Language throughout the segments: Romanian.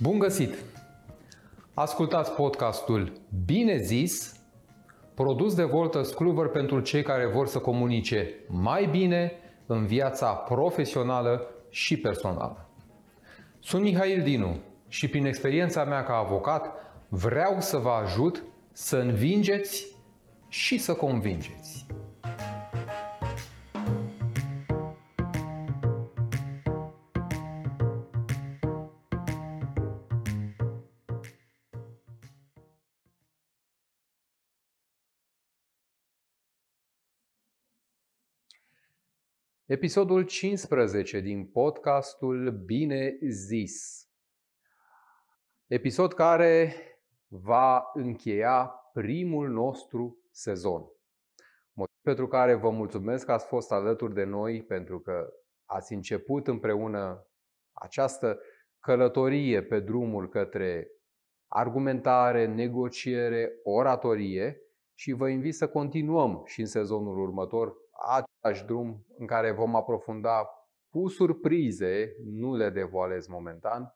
Bun găsit! Ascultați podcastul Bine zis, produs de Volters Kluwer pentru cei care vor să comunice mai bine în viața profesională și personală. Sunt Mihail Dinu și prin experiența mea ca avocat vreau să vă ajut să învingeți și să convingeți. Episodul 15 din podcastul Bine zis. Episod care va încheia primul nostru sezon. Motiv pentru care vă mulțumesc că ați fost alături de noi, pentru că ați început împreună această călătorie pe drumul către argumentare, negociere, oratorie și vă invit să continuăm și în sezonul următor același drum în care vom aprofunda cu surprize, nu le devoalez momentan,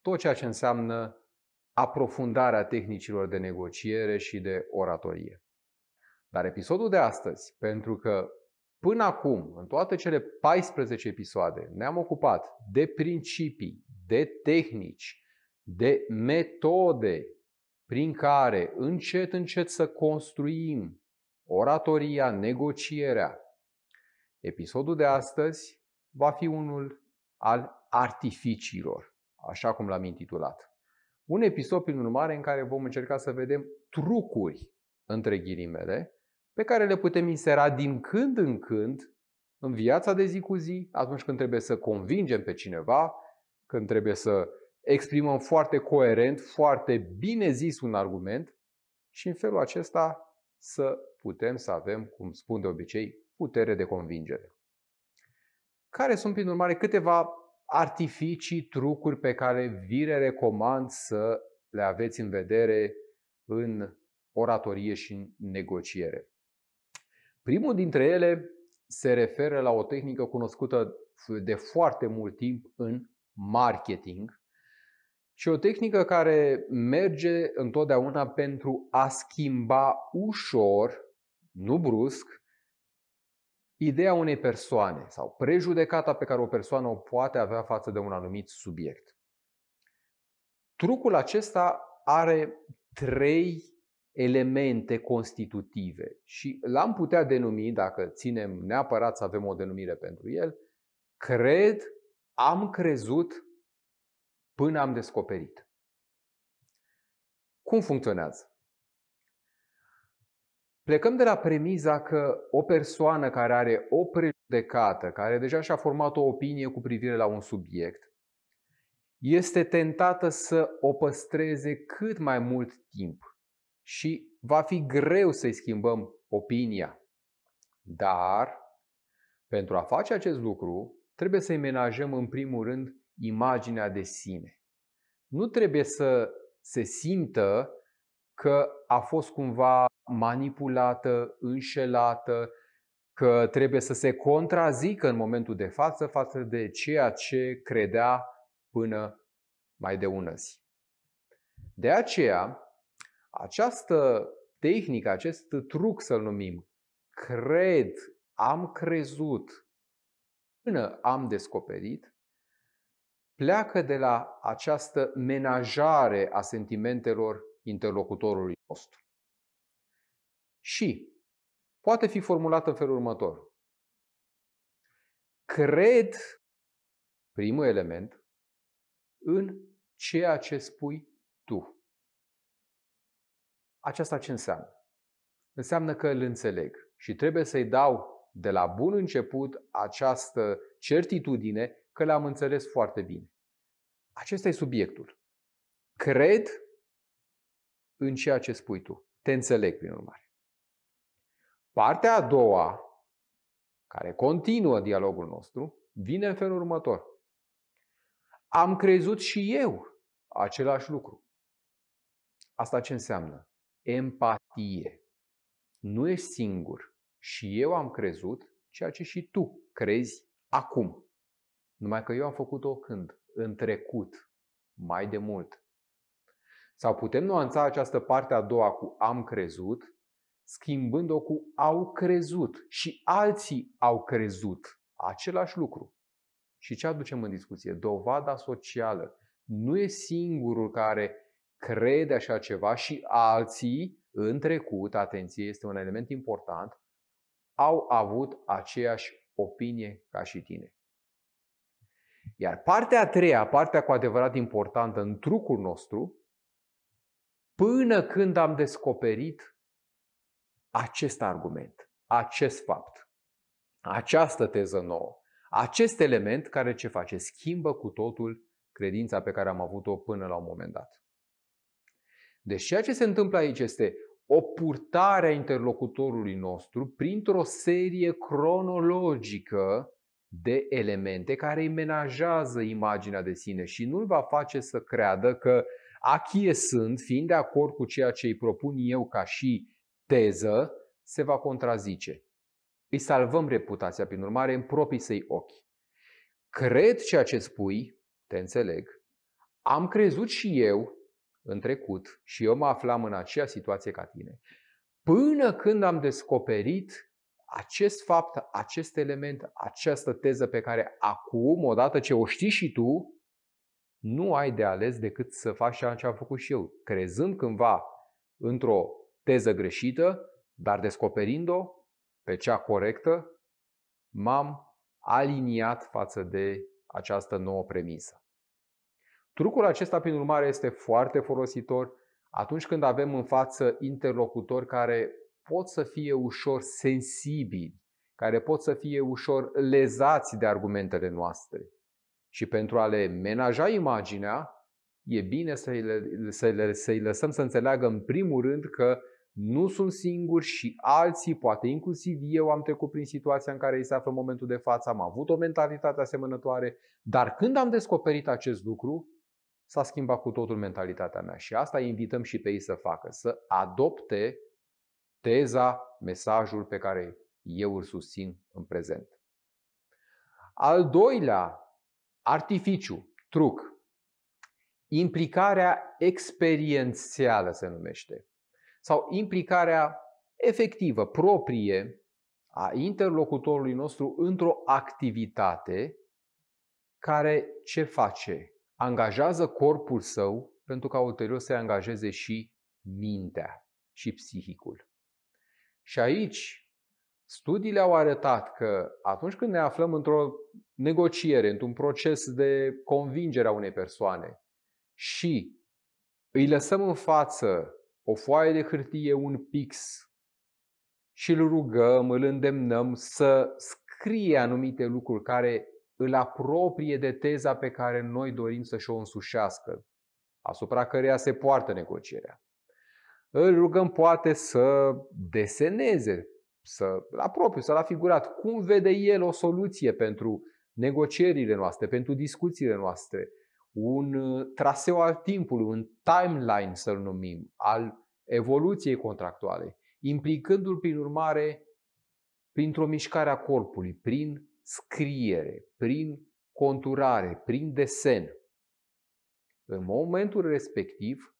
tot ceea ce înseamnă aprofundarea tehnicilor de negociere și de oratorie. Dar episodul de astăzi, pentru că până acum, în toate cele 14 episoade, ne-am ocupat de principii, de tehnici, de metode prin care încet, încet să construim oratoria, negocierea. Episodul de astăzi va fi unul al artificiilor, așa cum l-am intitulat. Un episod, prin urmare, în care vom încerca să vedem trucuri, între ghilimele, pe care le putem insera din când în când în viața de zi cu zi, atunci când trebuie să convingem pe cineva, când trebuie să exprimăm foarte coerent, foarte bine zis un argument și în felul acesta să putem să avem, cum spun de obicei, putere de convingere. Care sunt, prin urmare, câteva artificii, trucuri pe care vi le recomand să le aveți în vedere în oratorie și în negociere. Primul dintre ele se referă la o tehnică cunoscută de foarte mult timp în marketing și o tehnică care merge întotdeauna pentru a schimba ușor, nu brusc, ideea unei persoane sau prejudecata pe care o persoană o poate avea față de un anumit subiect. Trucul acesta are trei elemente constitutive și l-am putea denumi, dacă ținem neapărat să avem o denumire pentru el, cred, am crezut până am descoperit. Cum funcționează? Plecăm de la premiza că o persoană care are o prejudecată, care deja și-a format o opinie cu privire la un subiect, este tentată să o păstreze cât mai mult timp și va fi greu să-i schimbăm opinia. Dar, pentru a face acest lucru, trebuie să-i menajăm în primul rând imaginea de sine. Nu trebuie să se simtă că a fost cumva manipulată, înșelată, că trebuie să se contrazică în momentul de față față de ceea ce credea până mai de ună zi. De aceea, această tehnică, acest truc să-l numim, cred, am crezut, până am descoperit, pleacă de la această menajare a sentimentelor interlocutorului nostru. Și poate fi formulat în felul următor. Cred, primul element, în ceea ce spui tu. Aceasta ce înseamnă? Înseamnă că îl înțeleg și trebuie să-i dau de la bun început această certitudine că l-am înțeles foarte bine. Acesta e subiectul. Cred în ceea ce spui tu. Te înțeleg, prin urmare. Partea a doua, care continuă dialogul nostru, vine în felul următor. Am crezut și eu același lucru. Asta ce înseamnă? Empatie. Nu ești singur. Și eu am crezut ceea ce și tu crezi acum. Numai că eu am făcut-o când? În trecut. mai de mult. Sau putem nuanța această parte a doua cu am crezut, schimbând-o cu au crezut și alții au crezut același lucru. Și ce aducem în discuție? Dovada socială. Nu e singurul care crede așa ceva și alții în trecut, atenție, este un element important, au avut aceeași opinie ca și tine. Iar partea a treia, partea cu adevărat importantă în trucul nostru, până când am descoperit acest argument, acest fapt, această teză nouă, acest element care ce face? Schimbă cu totul credința pe care am avut-o până la un moment dat. Deci ceea ce se întâmplă aici este o purtare a interlocutorului nostru printr-o serie cronologică de elemente care îi menajează imaginea de sine și nu-l va face să creadă că achiesând, fiind de acord cu ceea ce îi propun eu ca și teză, se va contrazice. Îi salvăm reputația, prin urmare, în proprii săi ochi. Cred ceea ce spui, te înțeleg, am crezut și eu în trecut și eu mă aflam în aceea situație ca tine, până când am descoperit acest fapt, acest element, această teză pe care acum, odată ce o știi și tu, nu ai de ales decât să faci ceea ce am făcut și eu, crezând cândva într-o teză greșită, dar descoperind-o pe cea corectă, m-am aliniat față de această nouă premisă. Trucul acesta, prin urmare, este foarte folositor atunci când avem în față interlocutori care pot să fie ușor sensibili, care pot să fie ușor lezați de argumentele noastre. Și pentru a le menaja imaginea, e bine să-i, să să lăsăm să înțeleagă în primul rând că nu sunt singuri și alții, poate inclusiv eu am trecut prin situația în care îi se află în momentul de față, am avut o mentalitate asemănătoare, dar când am descoperit acest lucru, s-a schimbat cu totul mentalitatea mea și asta invităm și pe ei să facă, să adopte teza, mesajul pe care eu îl susțin în prezent. Al doilea artificiu, truc, implicarea experiențială se numește, sau implicarea efectivă, proprie a interlocutorului nostru într-o activitate care ce face? angajează corpul său pentru ca ulterior să angajeze și mintea și psihicul. Și aici, studiile au arătat că atunci când ne aflăm într-o negociere, într-un proces de convingere a unei persoane și îi lăsăm în față o foaie de hârtie, un pix și îl rugăm, îl îndemnăm să scrie anumite lucruri care îl apropie de teza pe care noi dorim să și-o însușească, asupra căreia se poartă negocierea. Îl rugăm poate să deseneze, să la propriu, să la figurat, cum vede el o soluție pentru negocierile noastre, pentru discuțiile noastre, un uh, traseu al timpului, un timeline să-l numim, al evoluției contractuale, implicându-l prin urmare printr-o mișcare a corpului, prin scriere, prin conturare, prin desen. În momentul respectiv,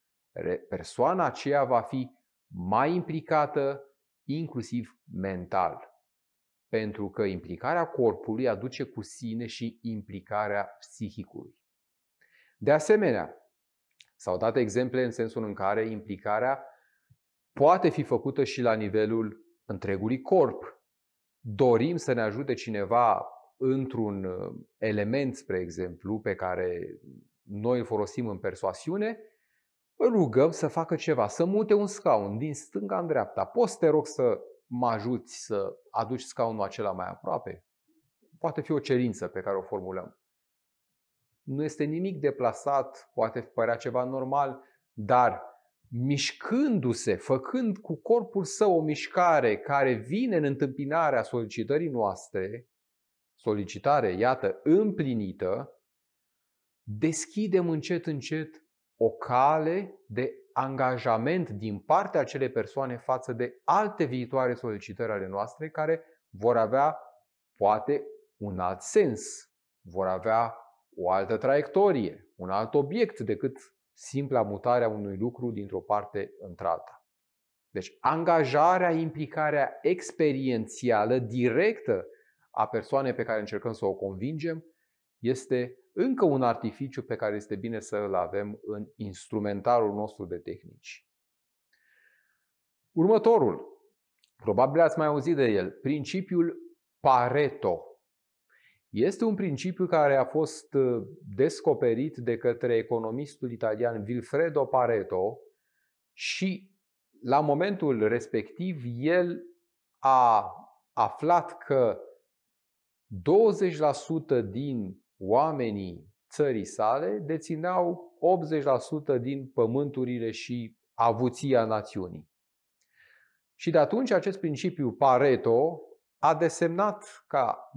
persoana aceea va fi mai implicată, inclusiv mental. Pentru că implicarea corpului aduce cu sine și implicarea psihicului. De asemenea, s-au dat exemple în sensul în care implicarea poate fi făcută și la nivelul întregului corp, dorim să ne ajute cineva într-un uh, element, spre exemplu, pe care noi îl folosim în persoasiune, îl rugăm să facă ceva, să mute un scaun din stânga în dreapta. Poți, te rog, să mă ajuți să aduci scaunul acela mai aproape? Poate fi o cerință pe care o formulăm. Nu este nimic deplasat, poate părea ceva normal, dar mișcându-se, făcând cu corpul său o mișcare care vine în întâmpinarea solicitării noastre, solicitare, iată, împlinită, deschidem încet, încet o cale de angajament din partea acelei persoane față de alte viitoare solicitări ale noastre care vor avea, poate, un alt sens, vor avea o altă traiectorie, un alt obiect decât simpla mutare a unui lucru dintr-o parte într-alta. Deci angajarea, implicarea experiențială directă a persoanei pe care încercăm să o convingem este încă un artificiu pe care este bine să îl avem în instrumentarul nostru de tehnici. Următorul, probabil ați mai auzit de el, principiul Pareto. Este un principiu care a fost uh, descoperit de către economistul italian Vilfredo Pareto și la momentul respectiv el a aflat că 20% din oamenii țării sale dețineau 80% din pământurile și avuția națiunii. Și de atunci acest principiu Pareto a desemnat ca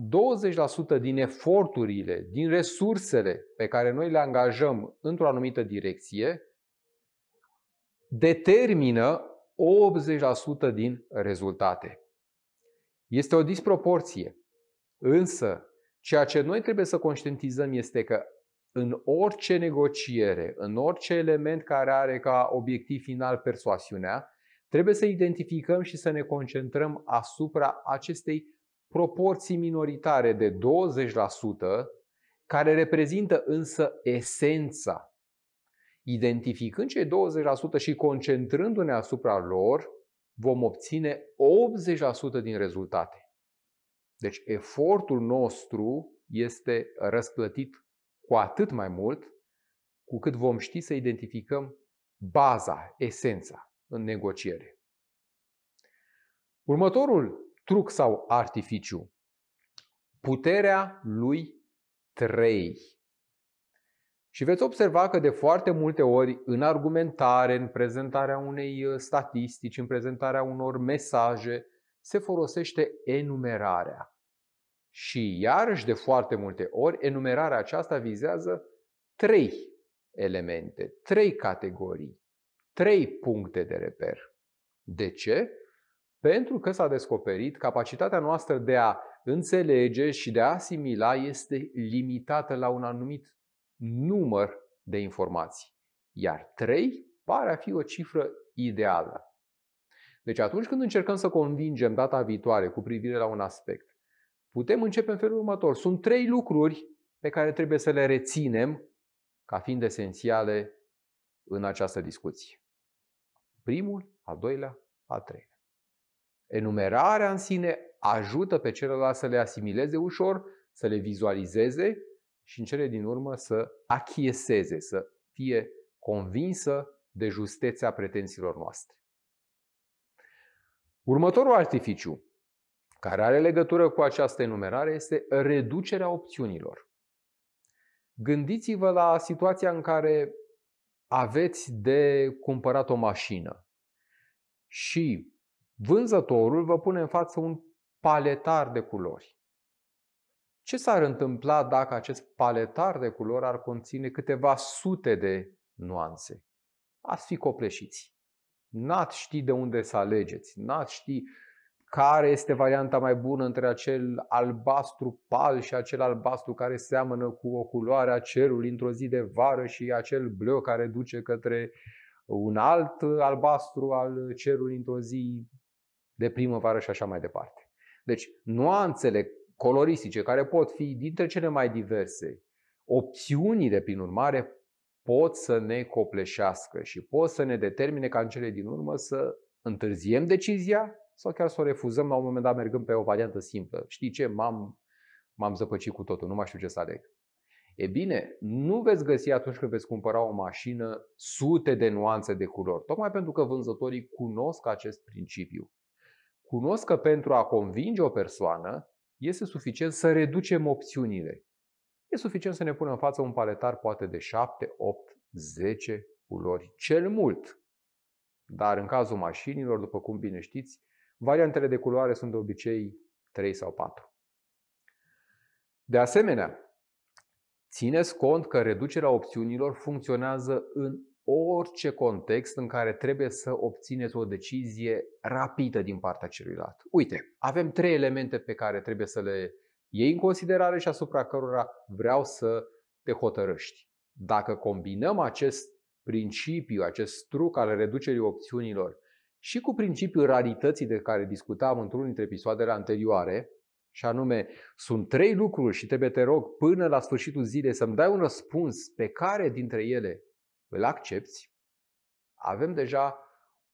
20% din eforturile, din resursele pe care noi le angajăm într-o anumită direcție, determină 80% din rezultate. Este o disproporție. Însă, ceea ce noi trebuie să conștientizăm este că în orice negociere, în orice element care are ca obiectiv final persoasiunea, trebuie să identificăm și să ne concentrăm asupra acestei proporții minoritare de 20%, care reprezintă însă esența. Identificând cei 20% și concentrându-ne asupra lor, vom obține 80% din rezultate. Deci efortul nostru este răsplătit cu atât mai mult cu cât vom ști să identificăm baza, esența în negociere. Următorul truc sau artificiu, puterea lui 3. Și veți observa că de foarte multe ori în argumentare, în prezentarea unei uh, statistici, în prezentarea unor mesaje, se folosește enumerarea. Și iarăși de foarte multe ori, enumerarea aceasta vizează trei elemente, trei categorii, trei puncte de reper. De ce? Pentru că s-a descoperit capacitatea noastră de a înțelege și de a asimila este limitată la un anumit număr de informații. Iar trei pare a fi o cifră ideală. Deci atunci când încercăm să convingem data viitoare cu privire la un aspect, putem începe în felul următor. Sunt trei lucruri pe care trebuie să le reținem ca fiind esențiale în această discuție. Primul, al doilea, al treilea. Enumerarea în sine ajută pe celălalt să le asimileze ușor, să le vizualizeze și în cele din urmă să achieseze, să fie convinsă de justețea pretențiilor noastre. Următorul artificiu care are legătură cu această enumerare este reducerea opțiunilor. Gândiți-vă la situația în care aveți de cumpărat o mașină și vânzătorul vă pune în față un paletar de culori. Ce s-ar întâmpla dacă acest paletar de culori ar conține câteva sute de nuanțe? Ați fi copleșiți. N-ați ști de unde să alegeți, n-ați ști care este varianta mai bună între acel albastru pal și acel albastru care seamănă cu o culoare a cerului într-o zi de vară și acel bleu care duce către un alt albastru al cerului într-o zi de primăvară și așa mai departe. Deci, nuanțele coloristice care pot fi dintre cele mai diverse, opțiunile, prin urmare, pot să ne copleșească și pot să ne determine ca în cele din urmă să întârziem decizia sau chiar să o refuzăm la un moment dat mergând pe o variantă simplă. Știi ce? M-am, m-am zăpăcit cu totul, nu mai știu ce să aleg. E bine, nu veți găsi atunci când veți cumpăra o mașină sute de nuanțe de culori, tocmai pentru că vânzătorii cunosc acest principiu. Cunosc că pentru a convinge o persoană este suficient să reducem opțiunile. E suficient să ne punem în față un paletar poate de 7, 8, 10 culori, cel mult. Dar în cazul mașinilor, după cum bine știți, Variantele de culoare sunt de obicei 3 sau 4. De asemenea, țineți cont că reducerea opțiunilor funcționează în orice context în care trebuie să obțineți o decizie rapidă din partea celuilalt. Uite, avem trei elemente pe care trebuie să le iei în considerare și asupra cărora vreau să te hotărăști. Dacă combinăm acest principiu, acest truc al reducerii opțiunilor și cu principiul rarității de care discutam într-unul dintre episoadele anterioare, și anume, sunt trei lucruri și trebuie, te rog, până la sfârșitul zilei să-mi dai un răspuns pe care dintre ele îl accepti, avem deja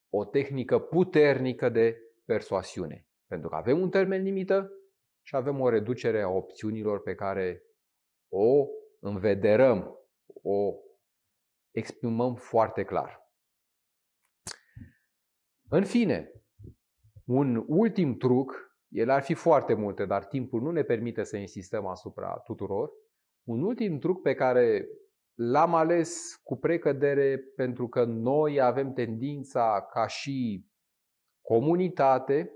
o tehnică puternică de persoasiune. Pentru că avem un termen limită și avem o reducere a opțiunilor pe care o învederăm, o exprimăm foarte clar. În fine, un ultim truc, el ar fi foarte multe, dar timpul nu ne permite să insistăm asupra tuturor. Un ultim truc pe care l-am ales cu precădere pentru că noi avem tendința ca și comunitate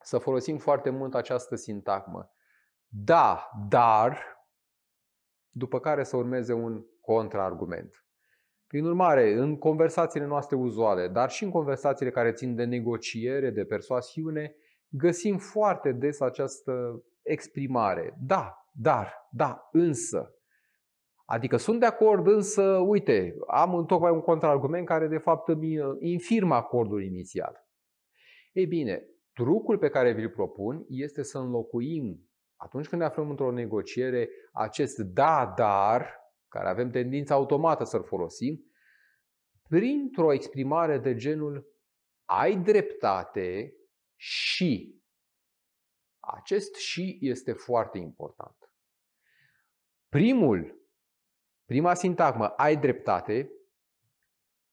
să folosim foarte mult această sintagmă. Da, dar, după care să urmeze un contraargument. Prin urmare, în conversațiile noastre uzuale, dar și în conversațiile care țin de negociere, de persoasiune, găsim foarte des această exprimare. Da, dar, da, însă. Adică sunt de acord, însă, uite, am tocmai un contraargument care de fapt îmi infirmă acordul inițial. Ei bine, trucul pe care vi-l propun este să înlocuim, atunci când ne aflăm într-o negociere, acest da, dar, care avem tendința automată să-l folosim, printr-o exprimare de genul ai dreptate și. Acest și este foarte important. Primul, prima sintagmă, ai dreptate,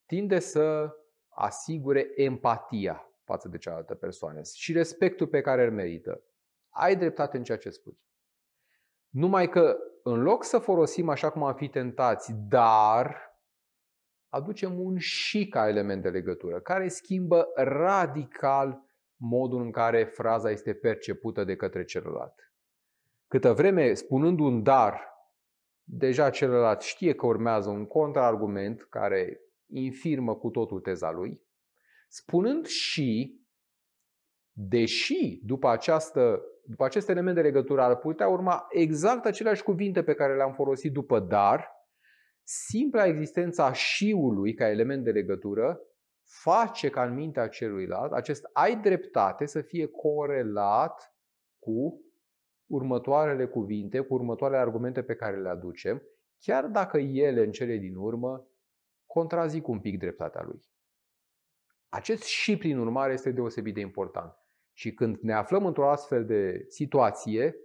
tinde să asigure empatia față de cealaltă persoană și respectul pe care îl merită. Ai dreptate în ceea ce spui. Numai că în loc să folosim așa cum am fi tentați, dar aducem un și ca element de legătură, care schimbă radical modul în care fraza este percepută de către celălalt. Câtă vreme, spunând un dar, deja celălalt știe că urmează un contraargument care infirmă cu totul teza lui, spunând și, deși după, această, după acest element de legătură ar putea urma exact aceleași cuvinte pe care le-am folosit după dar, simpla existența șiului ca element de legătură face ca în mintea celuilalt acest ai dreptate să fie corelat cu următoarele cuvinte, cu următoarele argumente pe care le aducem, chiar dacă ele în cele din urmă contrazic un pic dreptatea lui. Acest și, prin urmare, este deosebit de important. Și când ne aflăm într-o astfel de situație,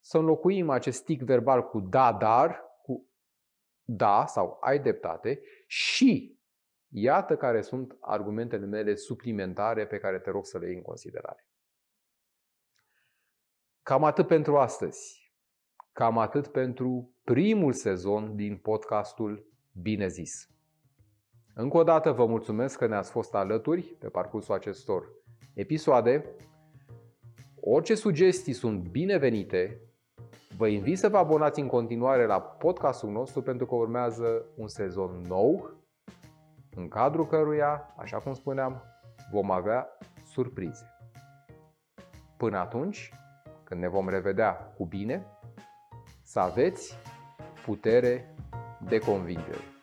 să înlocuim acest tic verbal cu da, dar, cu da sau ai dreptate și iată care sunt argumentele mele suplimentare pe care te rog să le iei în considerare. Cam atât pentru astăzi. Cam atât pentru primul sezon din podcastul Bine zis. Încă o dată vă mulțumesc că ne-ați fost alături pe parcursul acestor episoade. Orice sugestii sunt binevenite. Vă invit să vă abonați în continuare la podcastul nostru pentru că urmează un sezon nou în cadrul căruia, așa cum spuneam, vom avea surprize. Până atunci, când ne vom revedea cu bine, să aveți putere de convingere.